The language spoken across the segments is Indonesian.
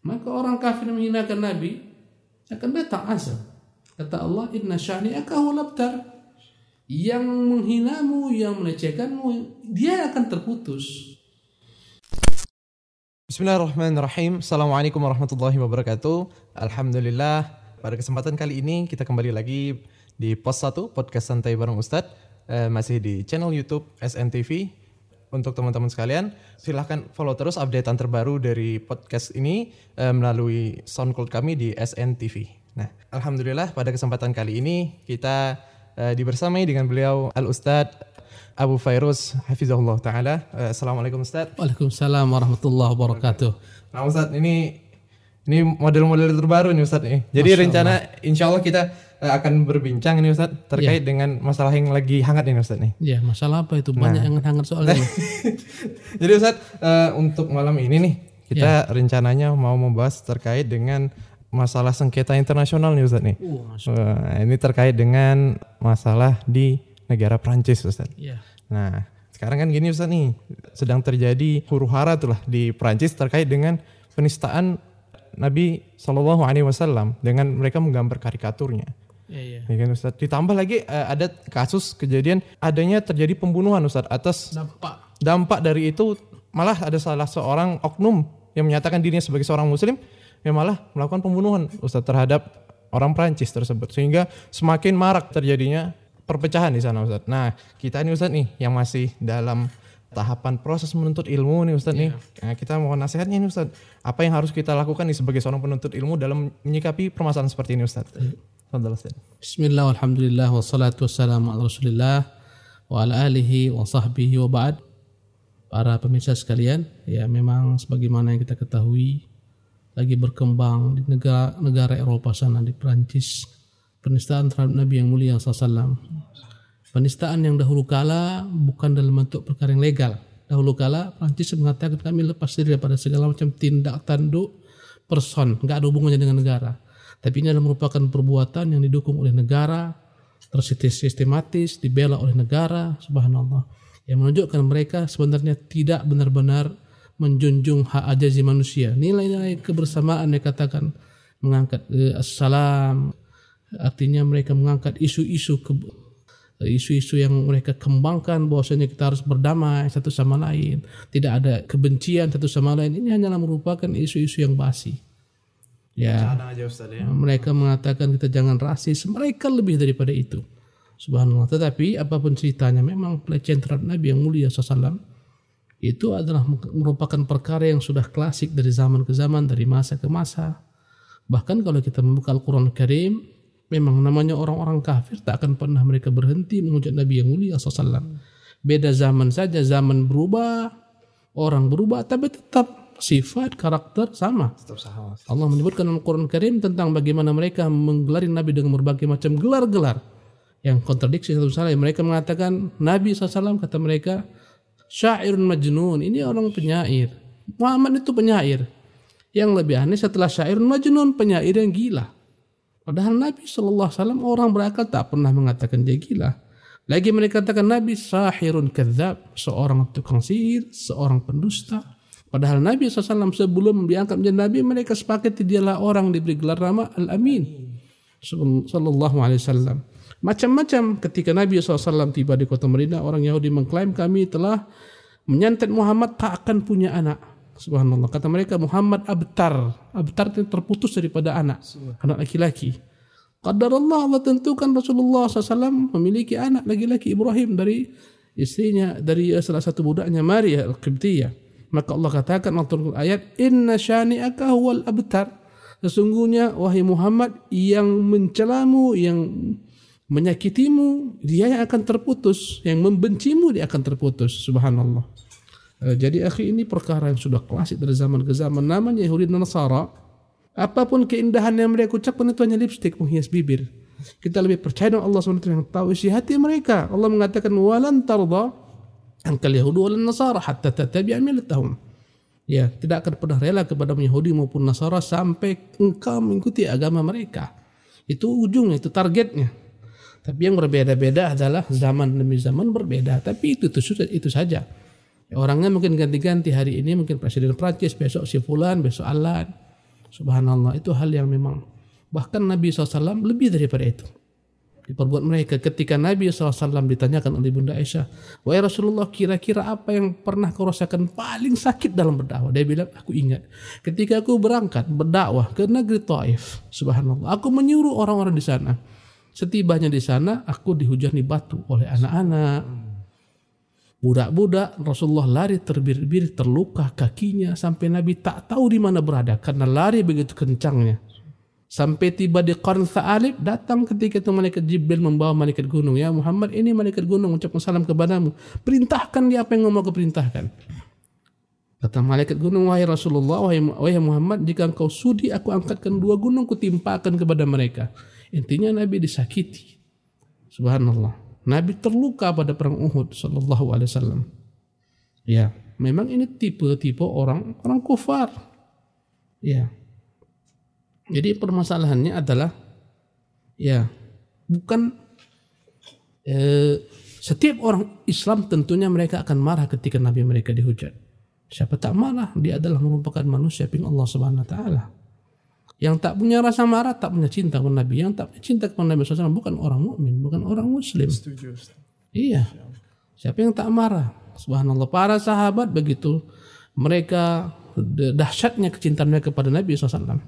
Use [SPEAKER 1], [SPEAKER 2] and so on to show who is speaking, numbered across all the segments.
[SPEAKER 1] Maka orang kafir menghinakan Nabi akan datang azab. Kata Allah, Inna syani'aka huwal abtar. Yang menghinamu, yang melecehkanmu, dia akan terputus.
[SPEAKER 2] Bismillahirrahmanirrahim. Assalamualaikum warahmatullahi wabarakatuh. Alhamdulillah. Pada kesempatan kali ini kita kembali lagi di Pos 1 Podcast Santai Bareng Ustadz. Eh, masih di channel YouTube SNTV. Untuk teman-teman sekalian, silahkan follow terus updatean terbaru dari podcast ini eh, melalui SoundCloud kami di SNTV. Nah, Alhamdulillah pada kesempatan kali ini kita eh, dibersamai dengan beliau Al Ustadz Abu Fairuz Hafizahullah Ta'ala. Eh, Assalamualaikum Ustadz.
[SPEAKER 1] Waalaikumsalam warahmatullahi wabarakatuh.
[SPEAKER 2] Nah Ustadz ini ini model-model terbaru nih Ustadz nih. Jadi rencana insya Allah kita eh, akan berbincang ini Ustadz terkait dengan masalah yang lagi hangat ini Ustadz nih.
[SPEAKER 1] Ya, masalah apa itu? Banyak yang hangat soalnya.
[SPEAKER 2] Jadi Ustadz eh, untuk malam ini nih kita rencananya mau membahas terkait dengan masalah sengketa internasional nih Ustadz nih.
[SPEAKER 1] Uh.
[SPEAKER 2] Wah, ini terkait dengan masalah di negara Prancis Ustadz.
[SPEAKER 1] Ya.
[SPEAKER 2] Nah, sekarang kan gini Ustaz nih, sedang terjadi huru hara tuh lah di Prancis terkait dengan penistaan Nabi Shallallahu Alaihi Wasallam dengan mereka menggambar karikaturnya.
[SPEAKER 1] Ya, ya.
[SPEAKER 2] Ya kan Ustaz. Ditambah lagi eh, ada kasus kejadian adanya terjadi pembunuhan Ustaz atas
[SPEAKER 1] Dampak.
[SPEAKER 2] dampak dari itu malah ada salah seorang oknum yang menyatakan dirinya sebagai seorang muslim yang malah melakukan pembunuhan Ustaz terhadap orang Prancis tersebut sehingga semakin marak terjadinya perpecahan di sana Ustaz. Nah, kita ini Ustaz nih yang masih dalam tahapan proses menuntut ilmu nih Ustaz nih. Nah, kita mohon nasihatnya nih Ustaz. Apa yang harus kita lakukan nih sebagai seorang penuntut ilmu dalam menyikapi permasalahan seperti ini Ustaz? Fadal.
[SPEAKER 1] Bismillah, alhamdulillah, wassalatu wassalamu ala rasulillah wa ala alihi wa sahbihi wa ba'd. Para pemirsa sekalian, ya memang sebagaimana yang kita ketahui lagi berkembang di negara negara Eropa sana di Prancis penistaan terhadap Nabi yang mulia SAW. Penistaan yang dahulu kala bukan dalam bentuk perkara yang legal. Dahulu kala Prancis mengatakan kami lepas diri daripada segala macam tindak tanduk person, nggak ada hubungannya dengan negara. Tapi ini adalah merupakan perbuatan yang didukung oleh negara, tersistematis, dibela oleh negara, subhanallah. Yang menunjukkan mereka sebenarnya tidak benar-benar menjunjung hak ajazi manusia. Nilai-nilai kebersamaan yang katakan mengangkat eh, assalam, artinya mereka mengangkat isu-isu ke, isu-isu yang mereka kembangkan bahwasanya kita harus berdamai satu sama lain, tidak ada kebencian satu sama lain. Ini hanyalah merupakan isu-isu yang basi. Ya,
[SPEAKER 2] aja Ustaz ya.
[SPEAKER 1] mereka mengatakan kita jangan rasis, mereka lebih daripada itu. Subhanallah. Tetapi apa pun ceritanya memang pelecehan terhadap Nabi yang mulia SAW itu adalah merupakan perkara yang sudah klasik dari zaman ke zaman, dari masa ke masa. Bahkan kalau kita membuka Al-Quran Karim, memang namanya orang-orang kafir tak akan pernah mereka berhenti menghujat Nabi yang mulia SAW. Beda zaman saja, zaman berubah, orang berubah, tapi tetap sifat, karakter sama.
[SPEAKER 2] Tetap sama.
[SPEAKER 1] Allah menyebutkan dalam Al-Quran Karim tentang bagaimana mereka menggelari Nabi dengan berbagai macam gelar-gelar yang kontradiksi satu sama lain. Mereka mengatakan Nabi SAW kata mereka syairun majnun. Ini orang penyair. Muhammad itu penyair. Yang lebih aneh setelah syairun majnun penyair yang gila. Padahal Nabi SAW orang berakal tak pernah mengatakan dia gila. Lagi mereka katakan Nabi sahirun kadzab, seorang tukang sihir, seorang pendusta. Padahal Nabi SAW sebelum diangkat menjadi Nabi mereka sepakat dialah orang diberi gelar nama Al-Amin. Sallallahu alaihi wasallam. Macam-macam ketika Nabi SAW tiba di kota Madinah orang Yahudi mengklaim kami telah menyantet Muhammad tak akan punya anak. Subhanallah. Kata mereka Muhammad abtar. Abtar itu terputus daripada anak. Anak laki-laki. Qadar Allah Allah tentukan Rasulullah SAW memiliki anak laki-laki Ibrahim dari istrinya dari salah satu budaknya Maria Al-Qibtiyah. Maka Allah katakan dalam ayat Inna syani'aka huwal abtar. Sesungguhnya wahai Muhammad yang mencelamu, yang menyakitimu, dia yang akan terputus. Yang membencimu dia akan terputus. Subhanallah. Eh, Jadi akhi ini perkara yang sudah klasik dari zaman ke zaman. Namanya Yahudi dan Nasara. Apa pun keindahan yang mereka ucapkan itu hanya lipstick menghias bibir. Kita lebih percaya dengan Allah SWT yang tahu isi hati mereka. Allah mengatakan walan tarda angkal Yahudi walan Nasara hatta tatabi'a millatahum. Ya, tidak akan pernah rela kepada Yahudi maupun Nasara sampai engkau mengikuti agama mereka. Itu ujungnya, itu targetnya. Tapi yang berbeda-beda adalah zaman demi zaman berbeda. Tapi itu itu, itu saja. Orangnya mungkin ganti-ganti hari ini mungkin Presiden Prancis, besok si Fulan, besok Alan. Subhanallah, itu hal yang memang bahkan Nabi SAW lebih daripada itu. Diperbuat mereka ketika Nabi SAW ditanyakan oleh Bunda Aisyah, Wahai Rasulullah, kira-kira apa yang pernah kau rasakan paling sakit dalam berdakwah? Dia bilang, aku ingat. Ketika aku berangkat berdakwah ke negeri Taif, subhanallah, aku menyuruh orang-orang di sana. Setibanya di sana, aku dihujani batu oleh anak-anak, Budak-budak Rasulullah lari terbir-bir terluka kakinya sampai Nabi tak tahu di mana berada karena lari begitu kencangnya. Sampai tiba di Qarn Tha'alib datang ketika itu malaikat Jibril membawa malaikat gunung. Ya Muhammad ini malaikat gunung ucapkan salam kepadamu. Perintahkan dia apa yang mau keperintahkan. Kata malaikat gunung wahai Rasulullah wahai, wahai Muhammad jika engkau sudi aku angkatkan dua gunung kutimpakan kepada mereka. Intinya Nabi disakiti. Subhanallah. Nabi terluka pada perang Uhud sallallahu alaihi wasallam. Ya, memang ini tipe-tipe orang orang kufar. Ya. Jadi permasalahannya adalah ya, bukan eh, setiap orang Islam tentunya mereka akan marah ketika Nabi mereka dihujat. Siapa tak marah? Dia adalah merupakan manusia ping Allah Subhanahu wa taala. Yang tak punya rasa marah, tak punya cinta kepada Nabi. Yang tak punya cinta kepada Nabi SAW bukan orang mukmin, bukan orang Muslim.
[SPEAKER 2] Setuju.
[SPEAKER 1] Iya. Siapa yang tak marah? Subhanallah. Para sahabat begitu. Mereka dahsyatnya kecintaan mereka kepada Nabi SAW.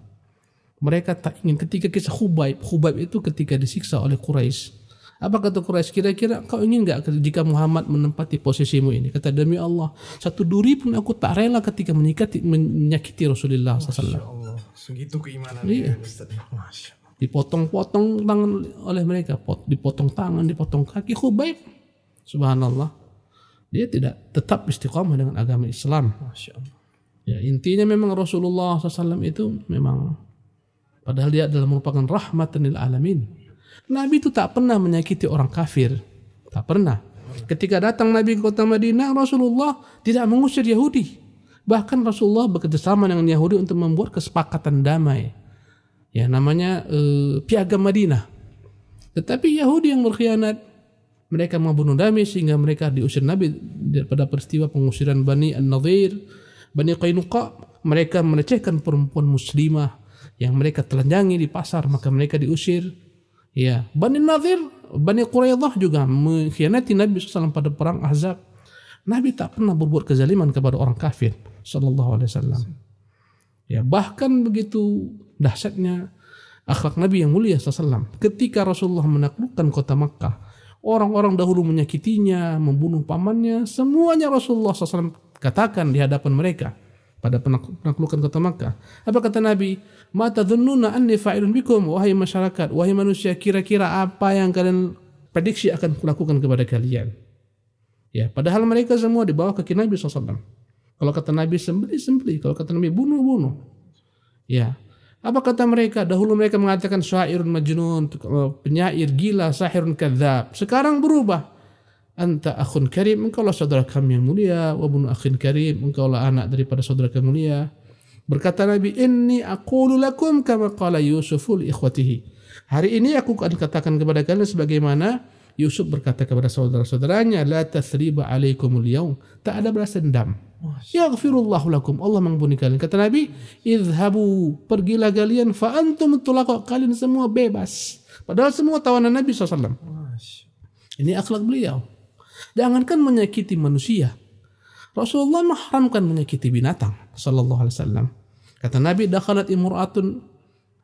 [SPEAKER 1] Mereka tak ingin ketika kisah Hubaib. Hubaib itu ketika disiksa oleh Quraisy. Apa kata Quraisy? Kira-kira kau ingin nggak jika Muhammad menempati posisimu ini? Kata demi Allah, satu duri pun aku tak rela ketika menyakiti, menyakiti Rasulullah SAW.
[SPEAKER 2] Segitu keimanan
[SPEAKER 1] iya. Dipotong-potong tangan oleh mereka, dipotong tangan, dipotong kaki, khubaib. Subhanallah. Dia tidak tetap istiqamah dengan agama Islam.
[SPEAKER 2] Masya Allah.
[SPEAKER 1] Ya, intinya memang Rasulullah SAW itu memang padahal dia adalah merupakan rahmatan lil alamin. Nabi itu tak pernah menyakiti orang kafir. Tak pernah. Ketika datang Nabi ke kota Madinah, Rasulullah tidak mengusir Yahudi. Bahkan Rasulullah bekerjasama dengan Yahudi untuk membuat kesepakatan damai. Ya namanya uh, piagam Madinah. Tetapi Yahudi yang berkhianat, mereka membunuh Nabi sehingga mereka diusir Nabi pada peristiwa pengusiran Bani An-Nadir, Bani Qainuqa. Mereka melecehkan perempuan muslimah yang mereka telanjangi di pasar, maka mereka diusir. Ya, Bani Nadir, Bani Quraidah juga mengkhianati Nabi SAW pada perang Ahzab. Nabi tak pernah berbuat kezaliman kepada orang kafir sallallahu alaihi wasallam. Ya, bahkan begitu dahsyatnya akhlak Nabi yang mulia sallallahu ketika Rasulullah menaklukkan kota Makkah, orang-orang dahulu menyakitinya, membunuh pamannya, semuanya Rasulullah SAW katakan di hadapan mereka pada penaklukan kota Makkah. Apa kata Nabi? Mata dhunnuna anni fa'ilun bikum wahai masyarakat, wahai manusia, kira-kira apa yang kalian prediksi akan kulakukan kepada kalian? Ya, padahal mereka semua dibawa ke Nabi SAW. Kalau kata Nabi sembeli sembeli, kalau kata Nabi bunuh bunuh. Ya. Apa kata mereka? Dahulu mereka mengatakan syairun majnun, penyair gila, sahirun kadzab. Sekarang berubah. Anta akhun karim, engkaulah saudara kami yang mulia, wa bunu akhin karim, engkaulah anak daripada saudara kami mulia. Berkata Nabi, "Inni aqulu lakum kama qala Yusufu li ikhwatihi." Hari ini aku akan katakan kepada kalian sebagaimana Yusuf berkata kepada saudara-saudaranya, "La tasriba alaikumul yaum." Tak ada balas dendam. Yaghfirullahu lakum. Allah mengampuni kalian. Kata Nabi, "Idhabu, pergilah kalian fa antum tulaqa." Kalian semua bebas. Padahal semua tawanan Nabi SAW. Ini akhlak beliau. Jangankan menyakiti manusia. Rasulullah mengharamkan menyakiti binatang sallallahu alaihi wasallam. Kata Nabi, "Dakhalat imra'atun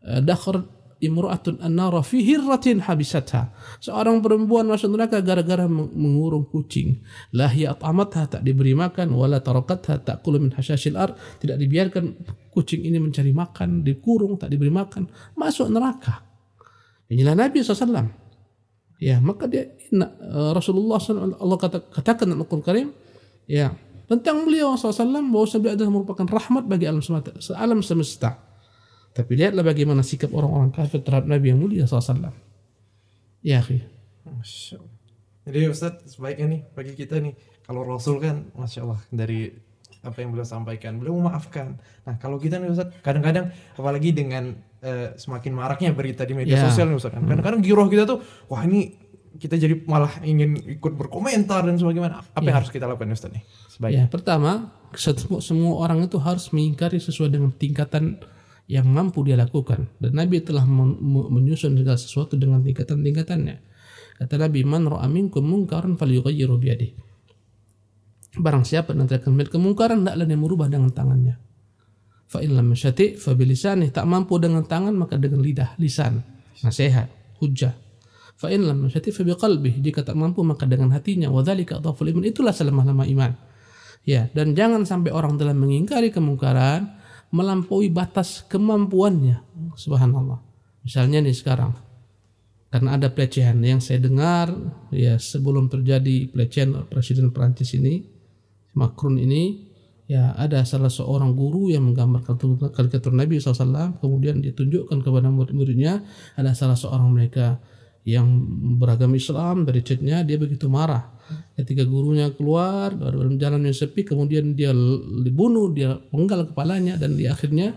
[SPEAKER 1] eh, dakhalat imra'atun annara fi hirratin habisatha. Seorang perempuan masuk neraka gara-gara mengurung kucing. La hiya at'amatha tak diberi makan wala tarakatha ta'kulu min hasyashil ar. Tidak dibiarkan kucing ini mencari makan, dikurung tak diberi makan, masuk neraka. Inilah Nabi SAW. Ya, maka dia uh, Rasulullah SAW Allah kata, katakan dalam Al-Qur'an Karim ya tentang beliau SAW bahwa beliau adalah merupakan rahmat bagi alam semesta. Alam semesta tapi lihatlah bagaimana sikap orang-orang kafir terhadap Nabi yang mulia SAW. Ya, akhi.
[SPEAKER 2] Jadi Ustaz, sebaiknya nih bagi kita nih, kalau Rasul kan, Masya Allah, dari apa yang beliau sampaikan, beliau memaafkan. Nah, kalau kita nih Ustaz, kadang-kadang, apalagi dengan uh, semakin maraknya berita di media ya. sosial nih Ustaz, kan, hmm. kadang-kadang giroh kita tuh, wah ini kita jadi malah ingin ikut berkomentar dan sebagaimana. Apa ya. yang harus kita lakukan Ustaz nih?
[SPEAKER 1] Sebaiknya. Ya, pertama, semua, semua orang itu harus mengingkari sesuai dengan tingkatan yang mampu dia lakukan. Dan Nabi telah menyusun segala sesuatu dengan tingkatan-tingkatannya. Kata Nabi man ra'a minkum munkaran falyughayyiru barang siapa nanti akan melihat kemungkaran hendaklah dia merubah dengan tangannya. Fa in lam fa bilisani tak mampu dengan tangan maka dengan lidah lisan. Nasihat hujah. Fa in lam fa biqalbih jika tak mampu maka dengan hatinya. Wa dzalika iman. Itulah selemah-lemah iman. Ya dan jangan sampai orang dalam mengingkari kemungkaran melampaui batas kemampuannya. Subhanallah. Misalnya nih sekarang, karena ada pelecehan yang saya dengar ya sebelum terjadi pelecehan Presiden Perancis ini, Macron ini, ya ada salah seorang guru yang menggambar karikatur Nabi SAW, kemudian ditunjukkan kepada murid-muridnya, ada salah seorang mereka yang beragama Islam dari chatnya dia begitu marah. Ketika gurunya keluar dalam jalan yang sepi kemudian dia dibunuh dia penggal kepalanya dan di akhirnya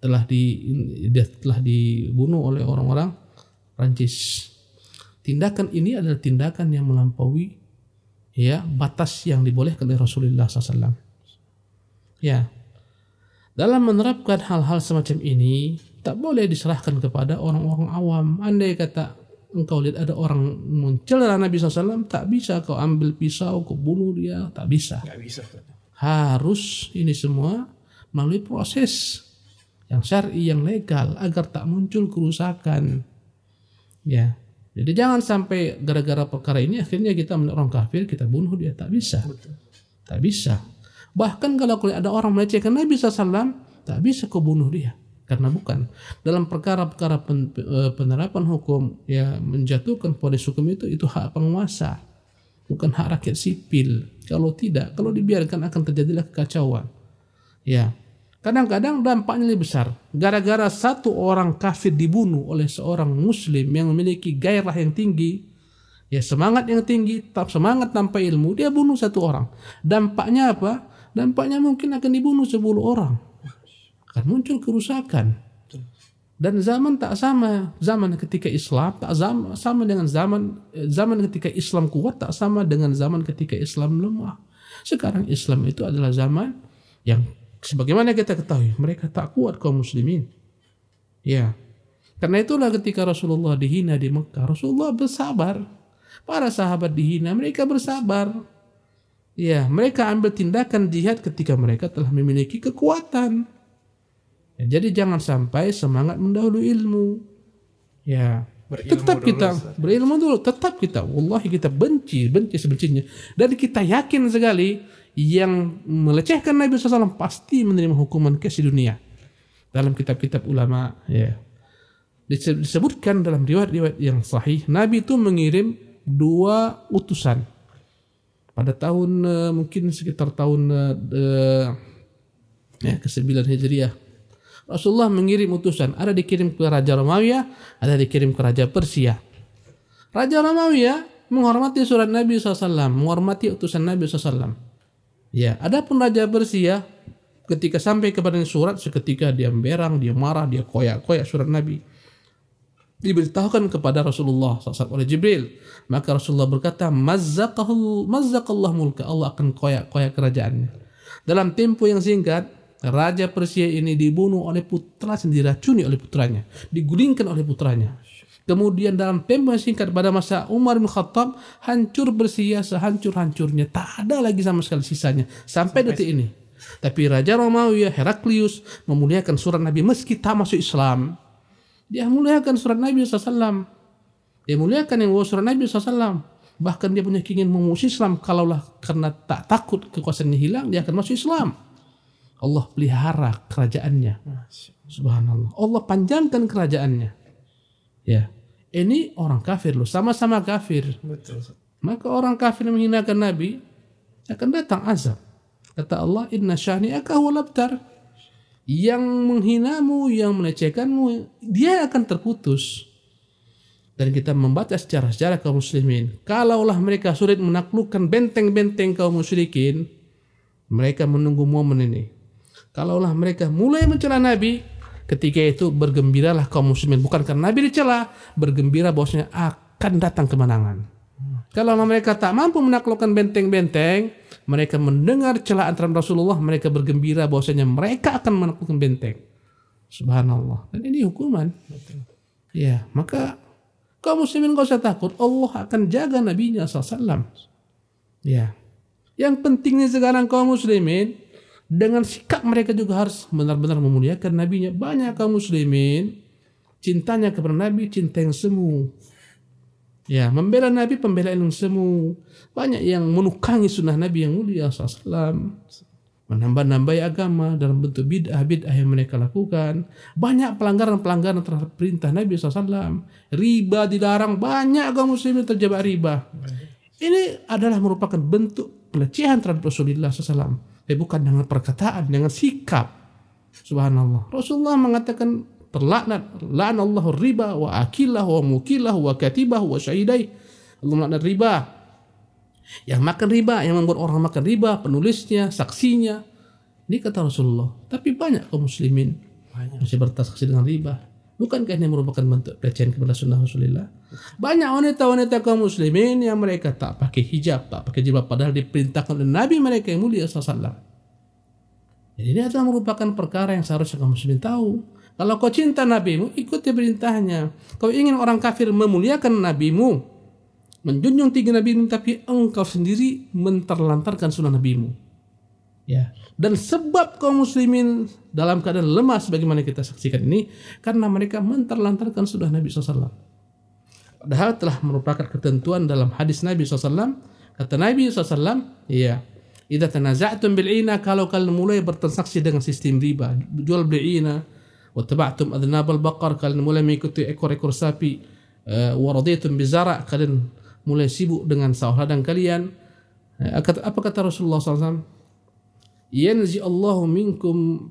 [SPEAKER 1] telah di dia telah dibunuh oleh orang-orang Prancis tindakan ini adalah tindakan yang melampaui ya batas yang dibolehkan oleh Rasulullah SAW ya. Dalam menerapkan hal-hal semacam ini tak boleh diserahkan kepada orang-orang awam. Andai kata engkau lihat ada orang mencela Nabi SAW, tak bisa kau ambil pisau, kau bunuh dia, tak bisa. Gak bisa. Harus ini semua melalui proses yang syar'i, yang legal, agar tak muncul kerusakan. Ya, jadi jangan sampai gara-gara perkara ini akhirnya kita orang kafir, kita bunuh dia, tak bisa. Betul. Tak bisa. Bahkan kalau ada orang melecehkan Nabi SAW, tak bisa kau bunuh dia karena bukan. Dalam perkara-perkara pen, e, penerapan hukum ya menjatuhkan polis hukum itu itu hak penguasa. Bukan hak rakyat sipil. Kalau tidak kalau dibiarkan akan terjadilah kekacauan. Ya. Kadang-kadang dampaknya lebih besar. Gara-gara satu orang kafir dibunuh oleh seorang muslim yang memiliki gairah yang tinggi ya semangat yang tinggi tak semangat tanpa ilmu dia bunuh satu orang. Dampaknya apa? Dampaknya mungkin akan dibunuh sepuluh orang akan muncul kerusakan. Dan zaman tak sama, zaman ketika Islam tak sama, sama dengan zaman zaman ketika Islam kuat tak sama dengan zaman ketika Islam lemah. Sekarang Islam itu adalah zaman yang sebagaimana kita ketahui mereka tak kuat kaum muslimin. Ya. Karena itulah ketika Rasulullah dihina di Mekah, Rasulullah bersabar. Para sahabat dihina, mereka bersabar. Ya, mereka ambil tindakan jihad ketika mereka telah memiliki kekuatan. Ya, jadi jangan sampai semangat mendahului ilmu. Ya, berilmu tetap dulu, kita Ustaz. berilmu dulu, tetap kita wallahi kita benci, benci sebencinya. Dan kita yakin sekali yang melecehkan Nabi SAW pasti menerima hukuman kes di dunia. Dalam kitab-kitab ulama, ya. Disebutkan dalam riwayat-riwayat yang sahih, Nabi itu mengirim dua utusan pada tahun uh, mungkin sekitar tahun uh, ya ke-9 Hijriah Rasulullah mengirim utusan. Ada dikirim ke Raja Romawi, ada dikirim ke Raja Persia. Raja Romawi menghormati surat Nabi SAW, menghormati utusan Nabi SAW. Ya, ada pun Raja Persia ketika sampai kepada surat seketika dia berang, dia marah, dia koyak-koyak surat Nabi. Diberitahukan kepada Rasulullah SAW oleh Jibril. Maka Rasulullah berkata, Mazzakallah mulka. Allah akan koyak-koyak kerajaannya. Dalam tempo yang singkat, Raja Persia ini dibunuh oleh putra sendiri, diracuni oleh putranya, digulingkan oleh putranya. Kemudian dalam tempo yang singkat pada masa Umar bin Khattab hancur Persia sehancur-hancurnya. Tak ada lagi sama sekali sisanya sampai, sampai detik ini. Tapi Raja Romawi Heraklius memuliakan surat Nabi meski tak masuk Islam. Dia muliakan surat Nabi SAW. Dia muliakan yang surat Nabi SAW. Bahkan dia punya keinginan mengusir Islam. Kalaulah karena tak takut kekuasaannya hilang, dia akan masuk Islam. Allah pelihara kerajaannya. Subhanallah. Allah panjangkan kerajaannya. Ya. Ini orang kafir loh, sama-sama kafir. Betul. Maka orang kafir menghinakan Nabi akan datang azab. Kata Allah, "Inna syani'aka huwal abtar." Yang menghinamu, yang melecehkanmu, dia akan terputus. Dan kita membaca sejarah-sejarah kaum muslimin. Kalaulah mereka sulit menaklukkan benteng-benteng kaum musyrikin, mereka menunggu momen ini kalaulah mereka mulai mencela Nabi, ketika itu bergembiralah kaum muslimin bukan karena Nabi dicela, bergembira bahwasanya akan datang kemenangan. Kalau mereka tak mampu menaklukkan benteng-benteng, mereka mendengar celaan terhadap Rasulullah, mereka bergembira bahwasanya mereka akan menaklukkan benteng. Subhanallah. Dan ini hukuman. Ya, maka kaum muslimin gak usah takut. Allah akan jaga nabinya SAW. Ya. Yang pentingnya sekarang kaum muslimin dengan sikap mereka juga harus benar-benar memuliakan nabinya. Banyak kaum muslimin cintanya kepada nabi cinta yang semu. Ya, membela nabi pembelaan yang semu. Banyak yang menukangi sunnah nabi yang mulia SAW menambah-nambahi agama dalam bentuk bid'ah-bid'ah yang mereka lakukan. Banyak pelanggaran-pelanggaran terhadap perintah Nabi SAW. Riba dilarang, banyak kaum muslimin terjebak riba. Ini adalah merupakan bentuk pelecehan terhadap Rasulullah SAW. Eh, bukan dengan perkataan, dengan sikap. Subhanallah. Rasulullah mengatakan terlaknat Allah riba wa akilah wa mukilah wa katibah wa syahidai. Allah melaknat riba, yang makan riba, yang membuat orang makan riba, penulisnya, saksinya. Ini kata Rasulullah. Tapi banyak kaum muslimin banyak. masih bertransaksi dengan riba. Bukankah ini merupakan bentuk pelecehan kepada sunnah Rasulullah? Banyak wanita-wanita kaum muslimin yang mereka tak pakai hijab, tak pakai jilbab. Padahal diperintahkan oleh Nabi mereka yang mulia SAW. Jadi ini adalah merupakan perkara yang seharusnya kaum muslimin tahu. Kalau kau cinta nabimu, ikuti perintahnya. Kau ingin orang kafir memuliakan nabimu, menjunjung tinggi nabimu tapi engkau sendiri menterlantarkan sunnah nabimu ya dan sebab kaum muslimin dalam keadaan lemah sebagaimana kita saksikan ini karena mereka menterlantarkan sunnah Nabi SAW padahal telah merupakan ketentuan dalam hadis Nabi SAW kata Nabi SAW ya Idza tanaza'tum bil'ina kalau kalian mulai bertransaksi dengan sistem riba jual beli ina wa taba'tum adnab al-baqar kalian mulai mengikuti ekor-ekor sapi uh, wa kalian mulai sibuk dengan sawah ladang kalian. Eh, apa kata Rasulullah SAW? Yanzi Allahu minkum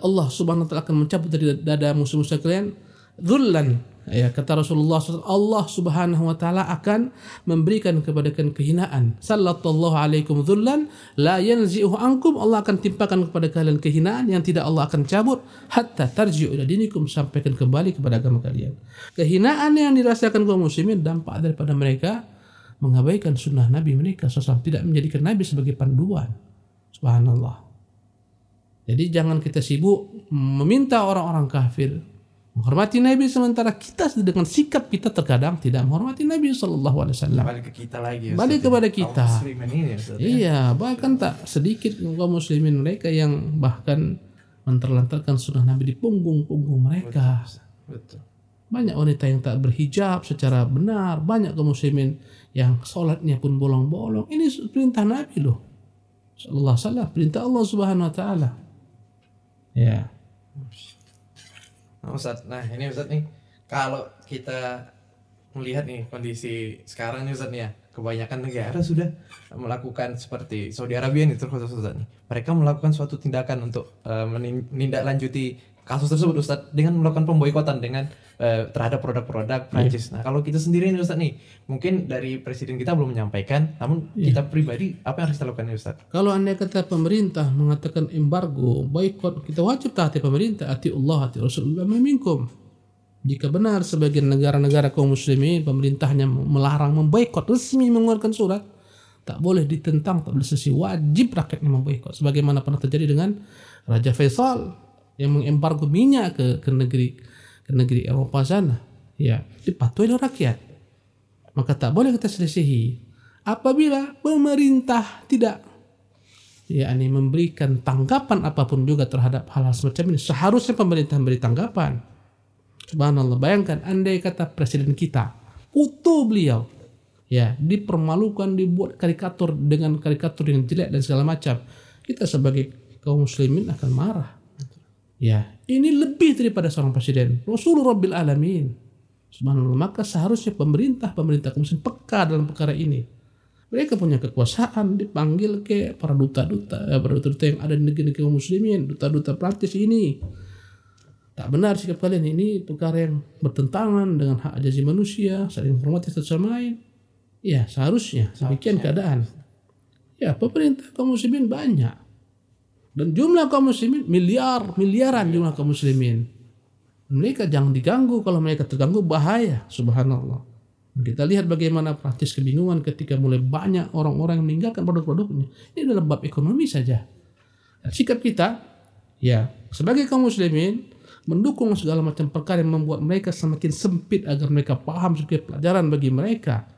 [SPEAKER 1] Allah subhanahu wa ta'ala akan mencabut dari dada musuh-musuh kalian Dhullan Ya, kata Rasulullah SAW, Allah Subhanahu wa taala akan memberikan kepada kalian kehinaan. Sallallahu alaikum dzullan la yanzi'uhu ankum. Allah akan timpakan kepada kalian kehinaan yang tidak Allah akan cabut hatta tarji'u ila dinikum sampaikan kembali kepada agama kalian. Kehinaan yang dirasakan kaum muslimin dampak daripada mereka mengabaikan sunnah Nabi mereka SAW tidak menjadikan Nabi sebagai panduan. Subhanallah. Jadi jangan kita sibuk meminta orang-orang kafir menghormati Nabi sementara kita dengan sikap kita terkadang tidak menghormati Nabi Shallallahu Alaihi Wasallam.
[SPEAKER 2] Balik ke kita lagi. Ya,
[SPEAKER 1] Balik kepada kita.
[SPEAKER 2] Ini, ya,
[SPEAKER 1] iya, bahkan tak sedikit kaum muslimin mereka yang bahkan menterlantarkan sunnah Nabi di punggung-punggung mereka.
[SPEAKER 2] Betul.
[SPEAKER 1] Banyak wanita yang tak berhijab secara benar, banyak kaum muslimin yang sholatnya pun bolong-bolong. Ini perintah Nabi loh. Alaihi wasallam, perintah Allah Subhanahu wa taala. Ya.
[SPEAKER 2] Nah, Ustaz, nah ini Ustaz nih, kalau kita melihat nih kondisi sekarang nih Ustaz nih ya, kebanyakan negara sudah melakukan seperti Saudi Arabia nih terus Ustaz nih. Mereka melakukan suatu tindakan untuk uh, menindaklanjuti kasus tersebut Ustaz dengan melakukan pemboikotan dengan uh, terhadap produk-produk iya. Prancis. Yeah. Nah, kalau kita sendiri nih Ustaz nih, mungkin dari presiden kita belum menyampaikan, namun yeah. kita pribadi apa yang harus kita lakukan nih Ustaz?
[SPEAKER 1] Kalau Anda kata pemerintah mengatakan embargo, boikot, kita wajib taati pemerintah, ati Allah, ati Rasulullah meminkum. Jika benar sebagian negara-negara kaum muslimin pemerintahnya melarang memboikot resmi mengeluarkan surat, tak boleh ditentang, tak boleh sesi wajib rakyatnya memboikot sebagaimana pernah terjadi dengan Raja Faisal yang mengembargo minyak ke ke negeri ke negeri Eropa sana. Ya dipatuhi oleh rakyat. Maka tak boleh kita selisihi. Apabila pemerintah tidak ya ini memberikan tanggapan apa pun juga terhadap hal-hal semacam ini seharusnya pemerintah memberi tanggapan. Subhanallah bayangkan andai kata presiden kita utuh beliau ya dipermalukan dibuat karikatur dengan karikatur yang jelek dan segala macam kita sebagai kaum muslimin akan marah Ya, ini lebih daripada seorang presiden. Rasulullah Rabbil Alamin. Subhanallah. Maka seharusnya pemerintah, pemerintah muslim peka dalam perkara ini. Mereka punya kekuasaan, dipanggil ke para duta-duta, eh, para duta-duta yang ada di negeri-negeri muslimin, duta-duta praktis ini. Tak benar sikap kalian ini perkara yang bertentangan dengan hak ajazi manusia, saling menghormati satu sama lain. Ya, seharusnya demikian keadaan. Ya, pemerintah kaum muslimin banyak dan jumlah kaum muslimin miliar, miliaran jumlah kaum muslimin. Mereka jangan diganggu kalau mereka terganggu bahaya, subhanallah. Kita lihat bagaimana praktis kebingungan ketika mulai banyak orang-orang yang meninggalkan produk-produknya. Ini adalah bab ekonomi saja. Sikap kita, ya sebagai kaum muslimin, mendukung segala macam perkara yang membuat mereka semakin sempit agar mereka paham sebagai pelajaran bagi mereka.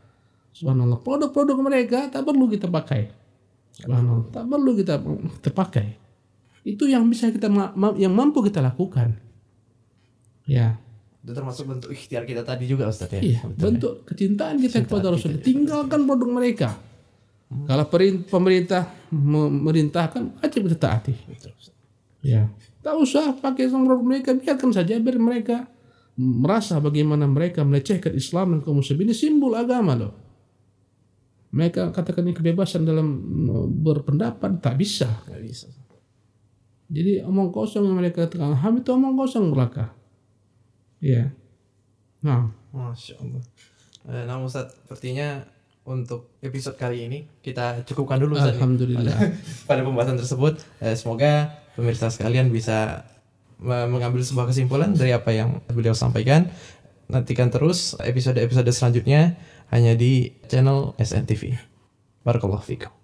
[SPEAKER 1] Subhanallah. Produk-produk mereka tak perlu kita pakai. Subhanallah. Tak perlu kita kita pakai. Itu yang bisa kita ma- ma- yang mampu kita lakukan. Ya.
[SPEAKER 2] Itu termasuk bentuk ikhtiar kita tadi juga Ustaz ya.
[SPEAKER 1] Iya, bentuk kecintaan kita kepada Rasul. Tinggalkan produk mereka. Kalau perin- pemerintah memerintahkan, wajib kita taati. Ya, tak usah pakai produk mereka, biarkan saja biar mereka merasa bagaimana mereka melecehkan Islam dan kaum muslimin ini simbol agama loh. Mereka katakan ini kebebasan dalam mm, berpendapat tak bisa.
[SPEAKER 2] Nggak bisa.
[SPEAKER 1] Jadi omong kosong yang mereka katakan Ham itu omong kosong belaka. Iya. Nah,
[SPEAKER 2] Masya Allah. Eh, nah Ustaz, sepertinya untuk episode kali ini kita cukupkan dulu Ustaz.
[SPEAKER 1] alhamdulillah.
[SPEAKER 2] Pada pembahasan tersebut, eh, semoga pemirsa sekalian bisa me- mengambil sebuah kesimpulan dari apa yang beliau sampaikan. Nantikan terus episode-episode selanjutnya hanya di channel SNTV. Barakallahu fikum.